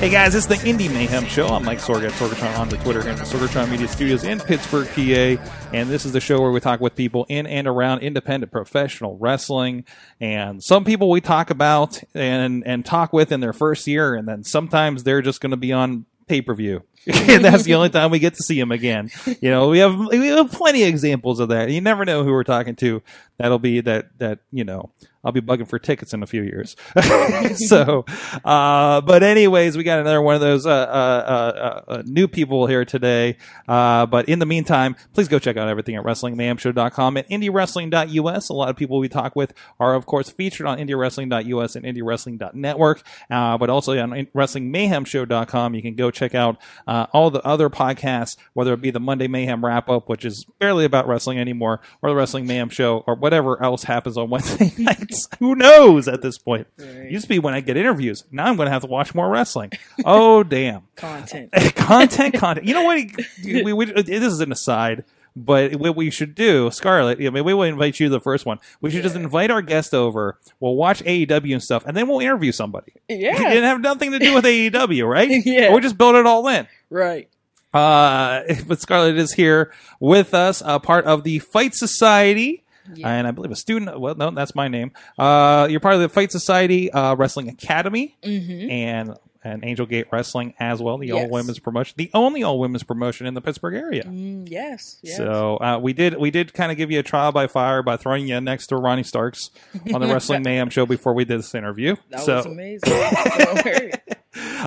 Hey guys, it's the Indie Mayhem Show. I'm Mike Sorg at Sorgatron on the Twitter at the Sorgatron Media Studios in Pittsburgh, PA. And this is the show where we talk with people in and around independent professional wrestling. And some people we talk about and and talk with in their first year, and then sometimes they're just going to be on pay per view. and that's the only time we get to see them again. You know, we have we have plenty of examples of that. You never know who we're talking to. That'll be that that you know. I'll be bugging for tickets in a few years. so, uh, but anyways, we got another one of those uh, uh, uh, uh, new people here today. Uh, but in the meantime, please go check out everything at WrestlingMayhemShow.com and IndieWrestling.us. A lot of people we talk with are, of course, featured on IndieWrestling.us and IndieWrestling.network, uh, but also on WrestlingMayhemShow.com. You can go check out uh, all the other podcasts, whether it be the Monday Mayhem Wrap Up, which is barely about wrestling anymore, or the Wrestling Mayhem Show, or whatever else happens on Wednesday nights. Who knows at this point? Used to be when I get interviews. Now I'm going to have to watch more wrestling. Oh, damn. Content. content, content. You know what? We, we, this is an aside, but what we should do, Scarlett, I mean, we will invite you to the first one. We should just invite our guest over. We'll watch AEW and stuff, and then we'll interview somebody. Yeah. It didn't have nothing to do with AEW, right? Yeah. We'll just build it all in. Right. Uh, but Scarlett is here with us, a part of the Fight Society. And I believe a student. Well, no, that's my name. Uh, you're part of the Fight Society uh, Wrestling Academy and and Angel Gate Wrestling as well, the Mm-hmm. Yes. all women's promotion, the only all women's promotion in the Pittsburgh area. Mm, yes. yes. So uh, we did we did kind of give you a trial by fire by throwing you next to Ronnie Starks on the Wrestling Mayhem show before we did this interview. that so was amazing.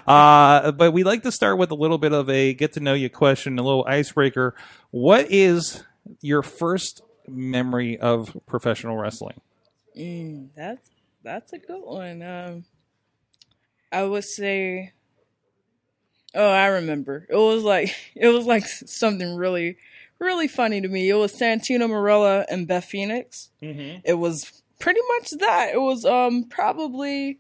Uh, but we like to start with a little bit of a get to know you question, a little icebreaker. What is your first memory of professional wrestling? Mm, that's that's a good one. Um, I would say. Oh, I remember. It was like it was like something really, really funny to me. It was Santino Marella and Beth Phoenix. Mm-hmm. It was pretty much that. It was um probably.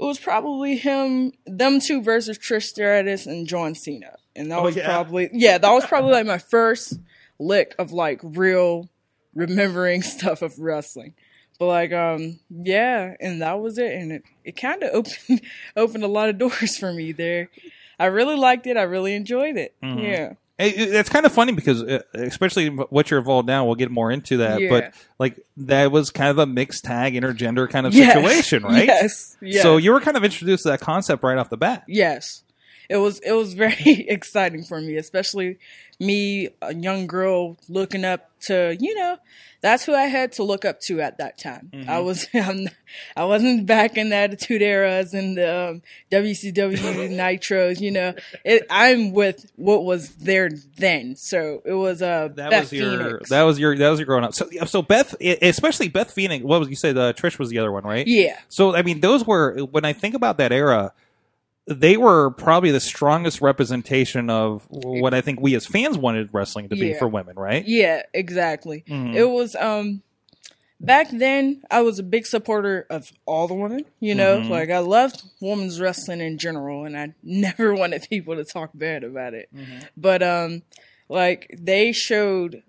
It was probably him, them two versus Trish Stratus and John Cena, and that Oh, was yeah. probably yeah, that was probably like my first lick of like real remembering stuff of wrestling. But like um yeah, and that was it and it, it kind of opened opened a lot of doors for me there. I really liked it. I really enjoyed it. Mm-hmm. Yeah. It, it- it's kind of funny because, uh, especially what you're involved now, we'll get more into that. Yeah. But like that was kind of a mixed tag, intergender kind of Yes. situation, right? Yes. Yes. So you were kind of introduced to that concept right off the bat. Yes. It was it was very exciting for me, especially me, a young girl looking up to, you know, that's who I had to look up to at that time. I was I'm, I wasn't back in the Attitude Eras and the um, WCW Nitros, you know. It, I'm with what was there then. So it was uh That Beth was your Phoenix. that was your that was your growing up. So so Beth, especially Beth Phoenix. What was you said? Uh, Trish was the other one, right? yeah. So I mean, those were when I think about that era, they were probably the strongest representation of what I think we as fans wanted wrestling to be for women, right? Yeah, exactly. Mhm. It was um back then I was a big supporter of all the women, you know, Mhm. like I loved women's wrestling in general and I never wanted people to talk bad about it. But um like they showed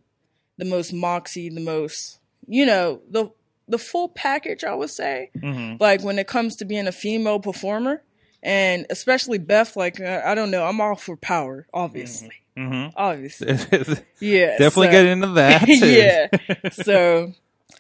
the most moxie, the most you know, the the full package I would say. hmm Like when it comes to being a female performer and especially Beth like uh, I don't know, I'm all for power, obviously. hmm Obviously. Yeah. Definitely so- get into that. yeah. So,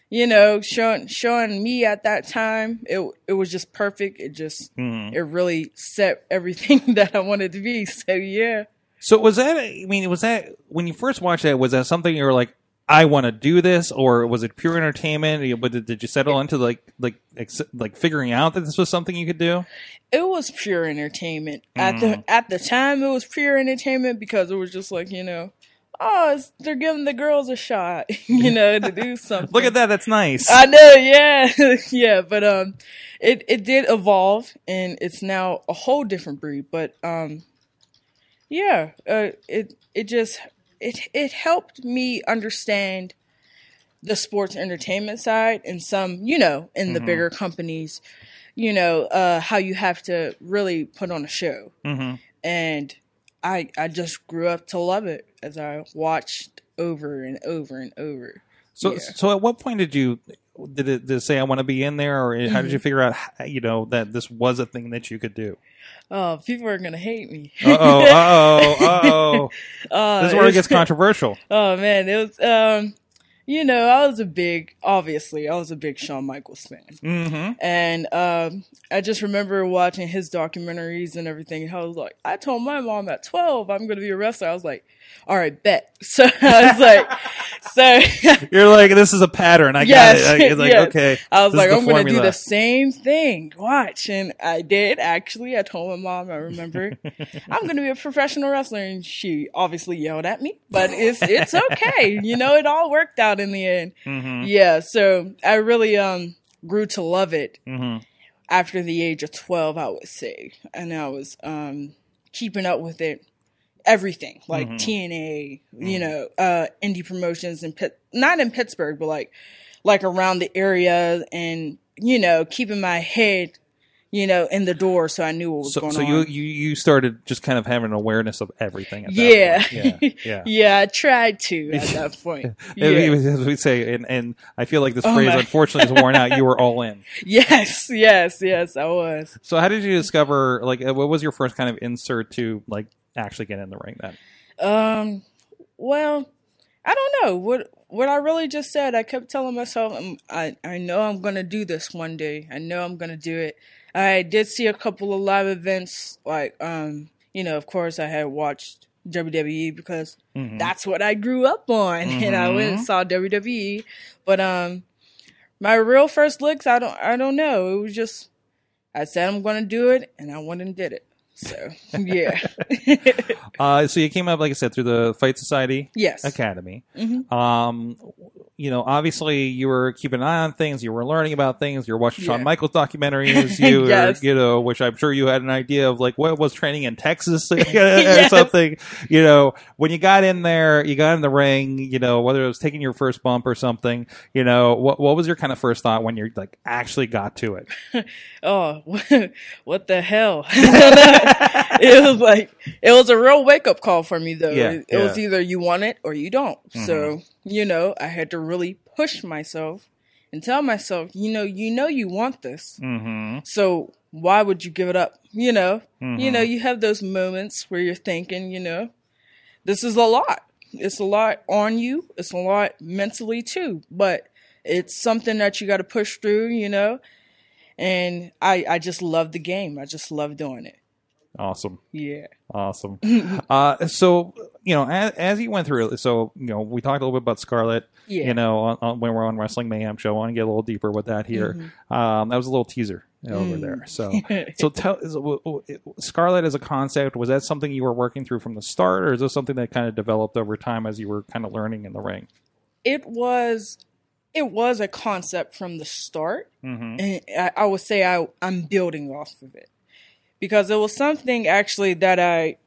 you know, showing showing me at that time, it it was just perfect. It just Mhm. it really set everything that I wanted to be. So yeah. So was that? I mean, was that when you first watched that? Was that something you were like, I want to do this, or was it pure entertainment? But did, you settle into like like ex- like figuring out that this was something you could do? It was pure entertainment. At Mm. the at the time it was pure entertainment because it was just like, you know, oh, it's, they're giving the girls a shot, you know, to do something. Look at that. That's nice. I know, yeah, yeah, but um, it it did evolve, and it's now a whole different breed. But um, yeah, uh, it it just it it helped me understand the sports entertainment side and some, you know, in the bigger companies, you know, uh, how you have to really put on a show. Mm-hmm. And I I just grew up to love it as I watched over and over and over. So, Yeah. so at what point did you did it, did it say I want to be in there, or how Mm-hmm. did you figure out you know that this was a thing that you could do? Oh, people are gonna hate me. Uh oh, uh oh, oh. This is where it it's- gets controversial. Oh man, it was um you know, I was a big obviously I was a big Shawn Michaels fan. Mm-hmm. And um I just remember watching his documentaries and everything. And I was like, I told my mom at twelve I'm gonna be a wrestler. I was like, all right, bet. So I was like so You're like, this is a pattern. I Yes, got it. I- like, yes. okay. I was like, I'm gonna do the same thing. Watch. And I did actually. I told my mom, I remember, I'm gonna be a professional wrestler. And she obviously yelled at me. But it's it's okay. You know, it all worked out in the end. Mhm. Yeah, so I really um grew to love it Mhm. after the age of 12, I would say. And I was um keeping up with it everything, like Mm-hmm. TNA, you know, uh indie promotions in Pitt not in Pittsburgh, but like like around the area and you know, keeping my head you know, in the door so I knew what was So, going so on. So you, you you started just kind of having an awareness of everything. At that yeah. point. yeah, yeah. yeah, I tried to at that point. Yeah. as we say, and, and I feel like this Oh phrase my- unfortunately is worn out. You were all in. Yes, yes, yes, I was. So how did you discover? Like, uh, what was your first kind of insert to like actually get in the ring? Then. Um, well, I don't know what what I really just said. I kept telling myself, um, I I know I'm gonna do this one day. I know I'm gonna do it. I did see a couple of live events, like um, you know, of course, I had watched WWE because Mhm. that's what I grew up on, and I went and saw WWE. But um, my real first looks, I don't, I don't know. It was just I said I'm gonna do it, and I went and did it. So yeah, Uh, so you came up, like I said, through the Fight Society yes, Academy. Mhm. Um, you know, obviously you were keeping an eye on things. You were learning about things. You were watching Shawn Michaels documentaries. You Yes. were, you know, which I'm sure you had an idea of like what was training in Texas or Yes. something. You know, when you got in there, you got in the ring. You know, whether it was taking your first bump or something. You know, what what was your kind of first thought when you like actually got to it? oh, what the hell? it was like, it was a real wake up call for me though. Yeah, it, it was either you want it or you don't. So, you know, I had to really push myself and tell myself, you know, you know you want this. Mm-hmm. So why would you give it up? You know, you Mhm. know, you have those moments where you're thinking, you know, this is a lot. It's a lot on you. It's a lot mentally too, but it's something that you got to push through, you know. And I, I just love the game. I just love doing it. Awesome. Yeah. Awesome. uh, so you know, as, as you went through, it, so you know, we talked a little bit about Scarlet. Yeah. You know, on, on, when we're on Wrestling Mayhem show, I want to get a little deeper with that here. Mm-hmm. Um, that was a little teaser over Mm. there. So, so tell is- w- as a concept was that something you were working through from the start, or is this something that kind of developed over time as you were kind of learning in the ring? It was, it was a concept from the start. Mm-hmm. and I, I would say I I'm building off of it because it was something actually that I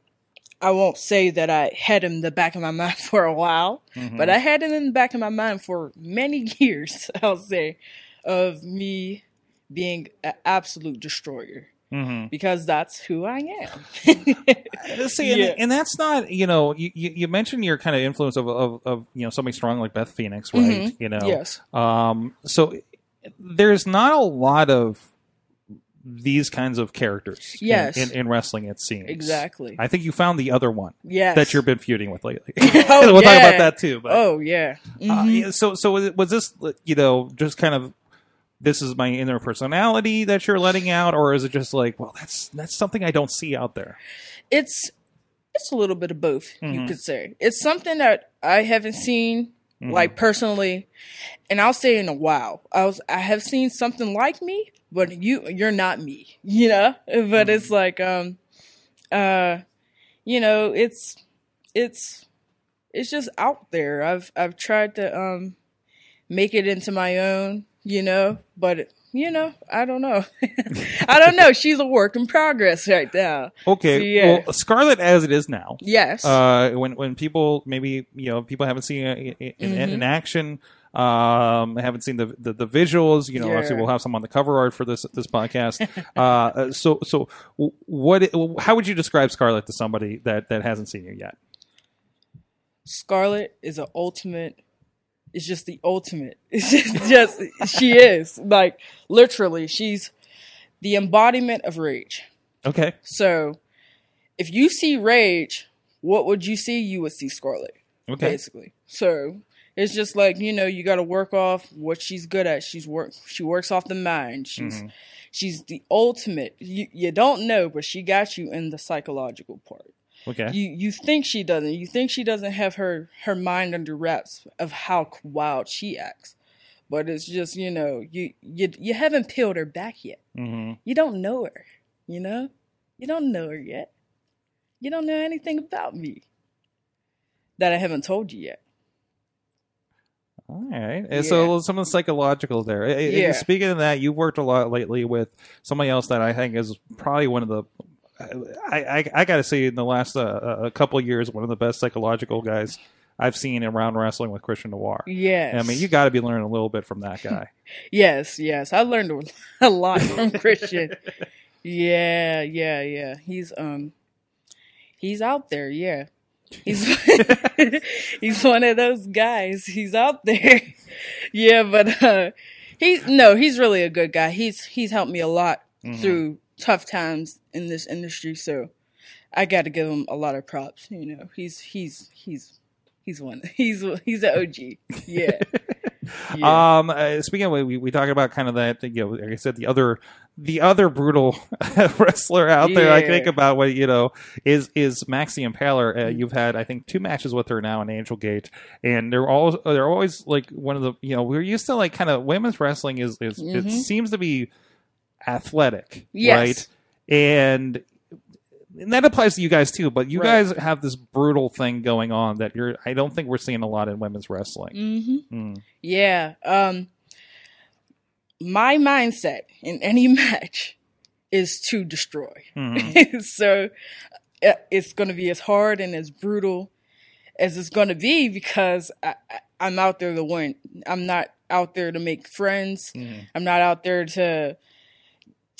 I won't say that I had in the back of my mind for a while, Mm-hmm. but I had it in the back of my mind for many years. I'll say of me being an absolute destroyer Mm-hmm. because that's who I am. See, and, Yeah. and that's not you know you, you mentioned your kind of influence of, of of you know somebody strong like Beth Phoenix, right? Mhm. You know, Yes. Um, so there's not a lot of these kinds of characters in- Yes. in, in, wrestling. It seems Exactly. I think you found the other one yes. that you've been feuding with lately. Oh, we'll talk about that too. But Oh yeah. uh, Mhm. yeah, so so was, it- was this you know just kind of this is my inner personality that you're letting out, or is it just like well that's that's something I don't see out there? it's it's a little bit of both Mhm. you could say it's something that i haven't seen Mm-hmm. like personally and i'll say in a while i was i have seen something like me but you you're not me you know but it's Mm-hmm. like um uh you know it's it's it's just out there i've i've tried to um make it into my own you know but you know, I don't know. I don't know. She's a work in progress right now. Okay, So, yeah. well, Scarlet as it is now. Yes. Uh, when when people maybe you know people haven't seen it in, in, Mm-hmm. in action, um, I haven't seen the, the the visuals. You know, obviously we'll have some on the cover art for this this podcast. uh, so so what? How would you describe Scarlet to somebody that that hasn't seen you yet? Scarlet is an ultimate. It's just the ultimate. It's just, just she is like literally. She's the embodiment of rage. Okay, So, if you see rage, what would you see? You would see Scarlet. okay, basically. So it's just like you know you got to work off what she's good at. She's work. She works off the mind. She's Mm-hmm. she's the ultimate. You you don't know, but she got you in the psychological part. okay. You you think she doesn't. You think she doesn't have her her mind under wraps of how wild she acts. But it's just you know you you you haven't peeled her back yet. hmm You don't know her. You know you don't know her yet. You don't know anything about me that I haven't told you yet. All right. And So some of the psychological there. Yeah. Speaking of that, you've worked a lot lately with somebody else that I think is probably one of the. I I, I got to say, in the last uh, a couple of years, one of the best psychological guys I've seen around wrestling with Christian Noir. Yes. I mean, you got to be learning a little bit from that guy. Yes, yes. I learned a lot from Christian. yeah, yeah, yeah. He's um he's out there, yeah. He's he's one of those guys. He's out there. yeah, but uh he's no, he's really a good guy. He's he's helped me a lot through tough times in this industry, so I got to give him a lot of props, you know. He's he's he's he's one. He's he's an OG. Yeah. Yeah. Um, uh, speaking of, we we talk about kind of that. You know, like I said, the other the other brutal wrestler out there. I think about what you know is is Maxie Impaler. Uh, you've had I think two matches with her now in Angel Gate, and they're all they're always like one of the you know we're used to like kind of women's wrestling is is it Mhm. seems to be athletic, Yes. right? And and that applies to you guys too. But you Right. guys have this brutal thing going on that you're. I don't think we're seeing a lot in women's wrestling. mm-hmm. Mm. Yeah. Um my mindset in any match is to destroy. Mhm. so uh, it's going to be as hard and as brutal as it's going to be because I, I'm out there to win. I'm not out there to make friends. Mhm. I'm not out there to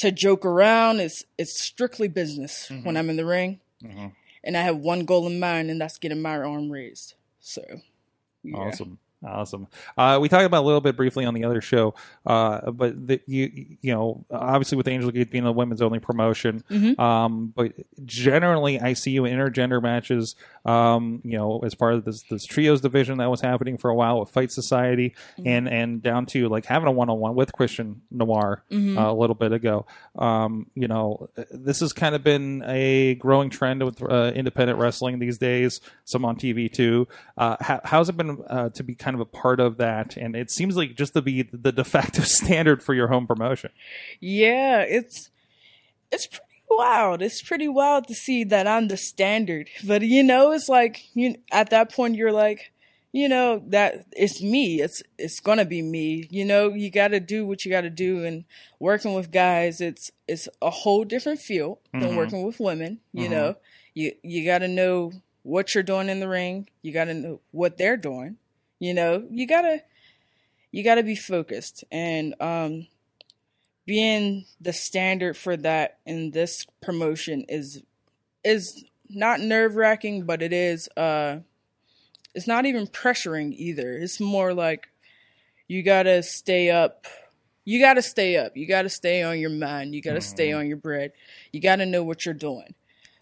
to joke around. It's it's strictly business when I'm in the ring, Mhm. and I have one goal in mind, and that's getting my arm raised. So, yeah. Awesome. Awesome. Uh, we talked about a little bit briefly on the other show, uh, but the, you you know obviously with Angel Gate being a women's only promotion, Mhm. um, but generally I see you in intergender matches. Um, you know, as part of this this trios division that was happening for a while with Fight Society, Mm-hmm. and and down to like having a one on one with Christian Noir Mm-hmm. uh, a little bit ago. Um, you know, this has kind of been a growing trend with uh, independent wrestling these days. Some on TV too. Uh, how, how's it been uh, to be kind of a part of that? And it seems like just to be the de facto standard for your home promotion. Yeah, it's it's pretty wild. It's pretty wild to see that I'm the standard. But you know, it's like you at that point you're like, you know, that it's me. It's it's gonna be me. You know, you gotta do what you gotta do and working with guys it's it's a whole different feel than Mhm. working with women. You Mhm. know. You you gotta know what you're doing in the ring. You gotta know what they're doing. You know, you gotta you gotta be focused and um being the standard for that in this promotion is is not nerve wracking, but it is uh it's not even pressuring either. It's more like you gotta stay up you gotta stay up. You gotta stay on your mind. You gotta stay on your bread. You gotta know what you're doing.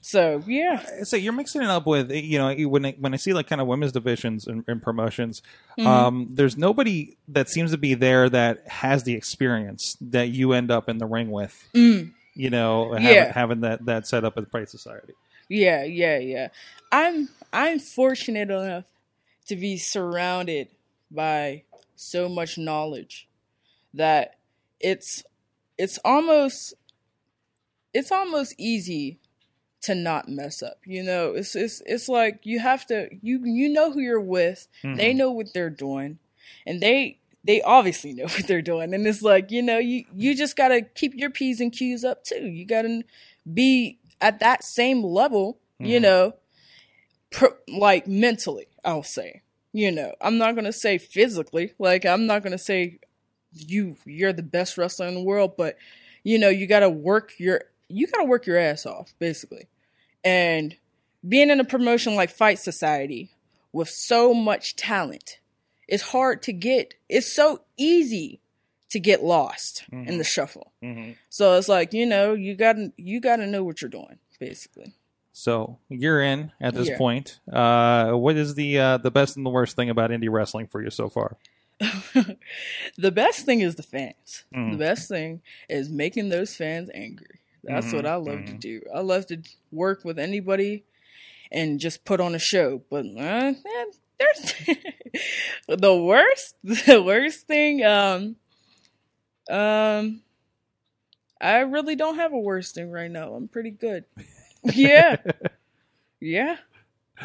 So yeah. So you're mixing it up with you know when I, when I see like kind of women's divisions and, and promotions, Mhm. um, there's nobody that seems to be there that has the experience that you end up in the ring with. Mm. You know, having, Yeah. having that that set up at the Price Society. Yeah, yeah, yeah. I'm I'm fortunate enough to be surrounded by so much knowledge that it's it's almost it's almost easy to not mess up. You know, it's it's it's like you have to you you know who you're with. They Mhm. know what they're doing. And they they obviously know what they're doing, and it's like you know, you you just gotta keep your p's and q's up too. You gotta be at that same level, you Mhm. know, pro- like mentally. I'll say, you know, I'm not gonna say physically. Like I'm not gonna say you you're the best wrestler in the world, but you know, you gotta work your you gotta work your ass off, basically. And being in a promotion like Fight Society with so much talent, it's hard to get. It's so easy to get lost in the shuffle. Mm-hmm. So it's like you know, you gotta you gotta know what you're doing, basically. So you're in at this Yeah. point. Uh, what is the uh, the best and the worst thing about indie wrestling for you so far? the best thing is the fans. Mm. The best thing is making those fans angry. That's Mhm, what I love to mhm. do. I love to work with anybody and just put on a show. But uh, there's the worst. The worst thing. Um, um, I really don't have a worst thing right now. I'm pretty good. Yeah, yeah.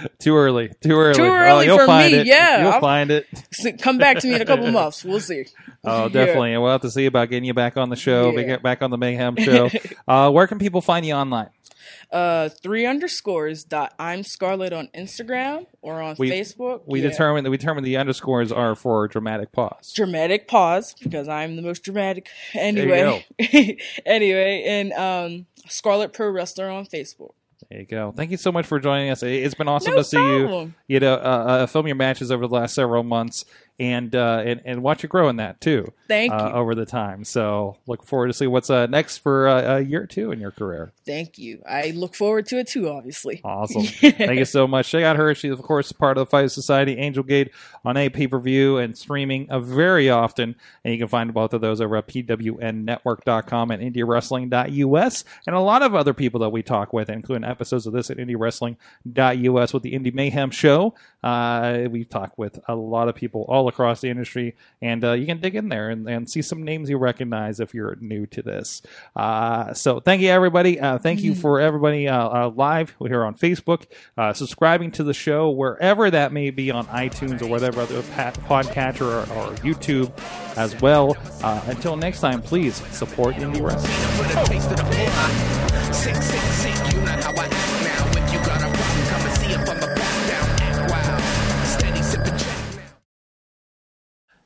Too early. Too early. Too Oh, early you'll for find me, It. yeah. You'll I'll- find it. Come back to me in a couple months. We'll see. Oh, definitely. And we'll have to see about getting you back on the show, Yeah. back on the Mayhem show. uh, where can people find you online? uh three underscores dot I'm Scarlet on Instagram or on We- Facebook. We Yeah. determined that we determined the underscores are for dramatic pause. dramatic pause because I'm the most dramatic anyway. anyway, and um Scarlet Pro Wrestler on Facebook. There you go. Thank you so much for joining us. It- It's been awesome No to see you. You know, uh, uh, film your matches over the last several months, and uh, and and watch it grow in that too. Thank uh, you. over the time. So look forward to see what's uh, next for uh, a year or two in your career. Thank you. I look forward to it too, obviously. Awesome. Thank you so much. Check out her. She's, of course, part of the Fight Society, Angel Gate on a pay per view and streaming uh, very often. And you can find both of those over at pwnnetwork.com and indiewrestling.us. And a lot of other people that we talk with, including episodes of this at indiewrestling.us with the Indie Mayhem Show. Uh, we talk with a lot of people all across the industry, and uh, you can dig in there and, and see some names you recognize if you're new to this. Uh, so thank you, everybody. Uh, thank you for everybody uh, uh, live here on Facebook, uh, subscribing to the show wherever that may be on iTunes or whatever other podcatcher or, or YouTube as well. Uh, until next time, please support indie wrestling.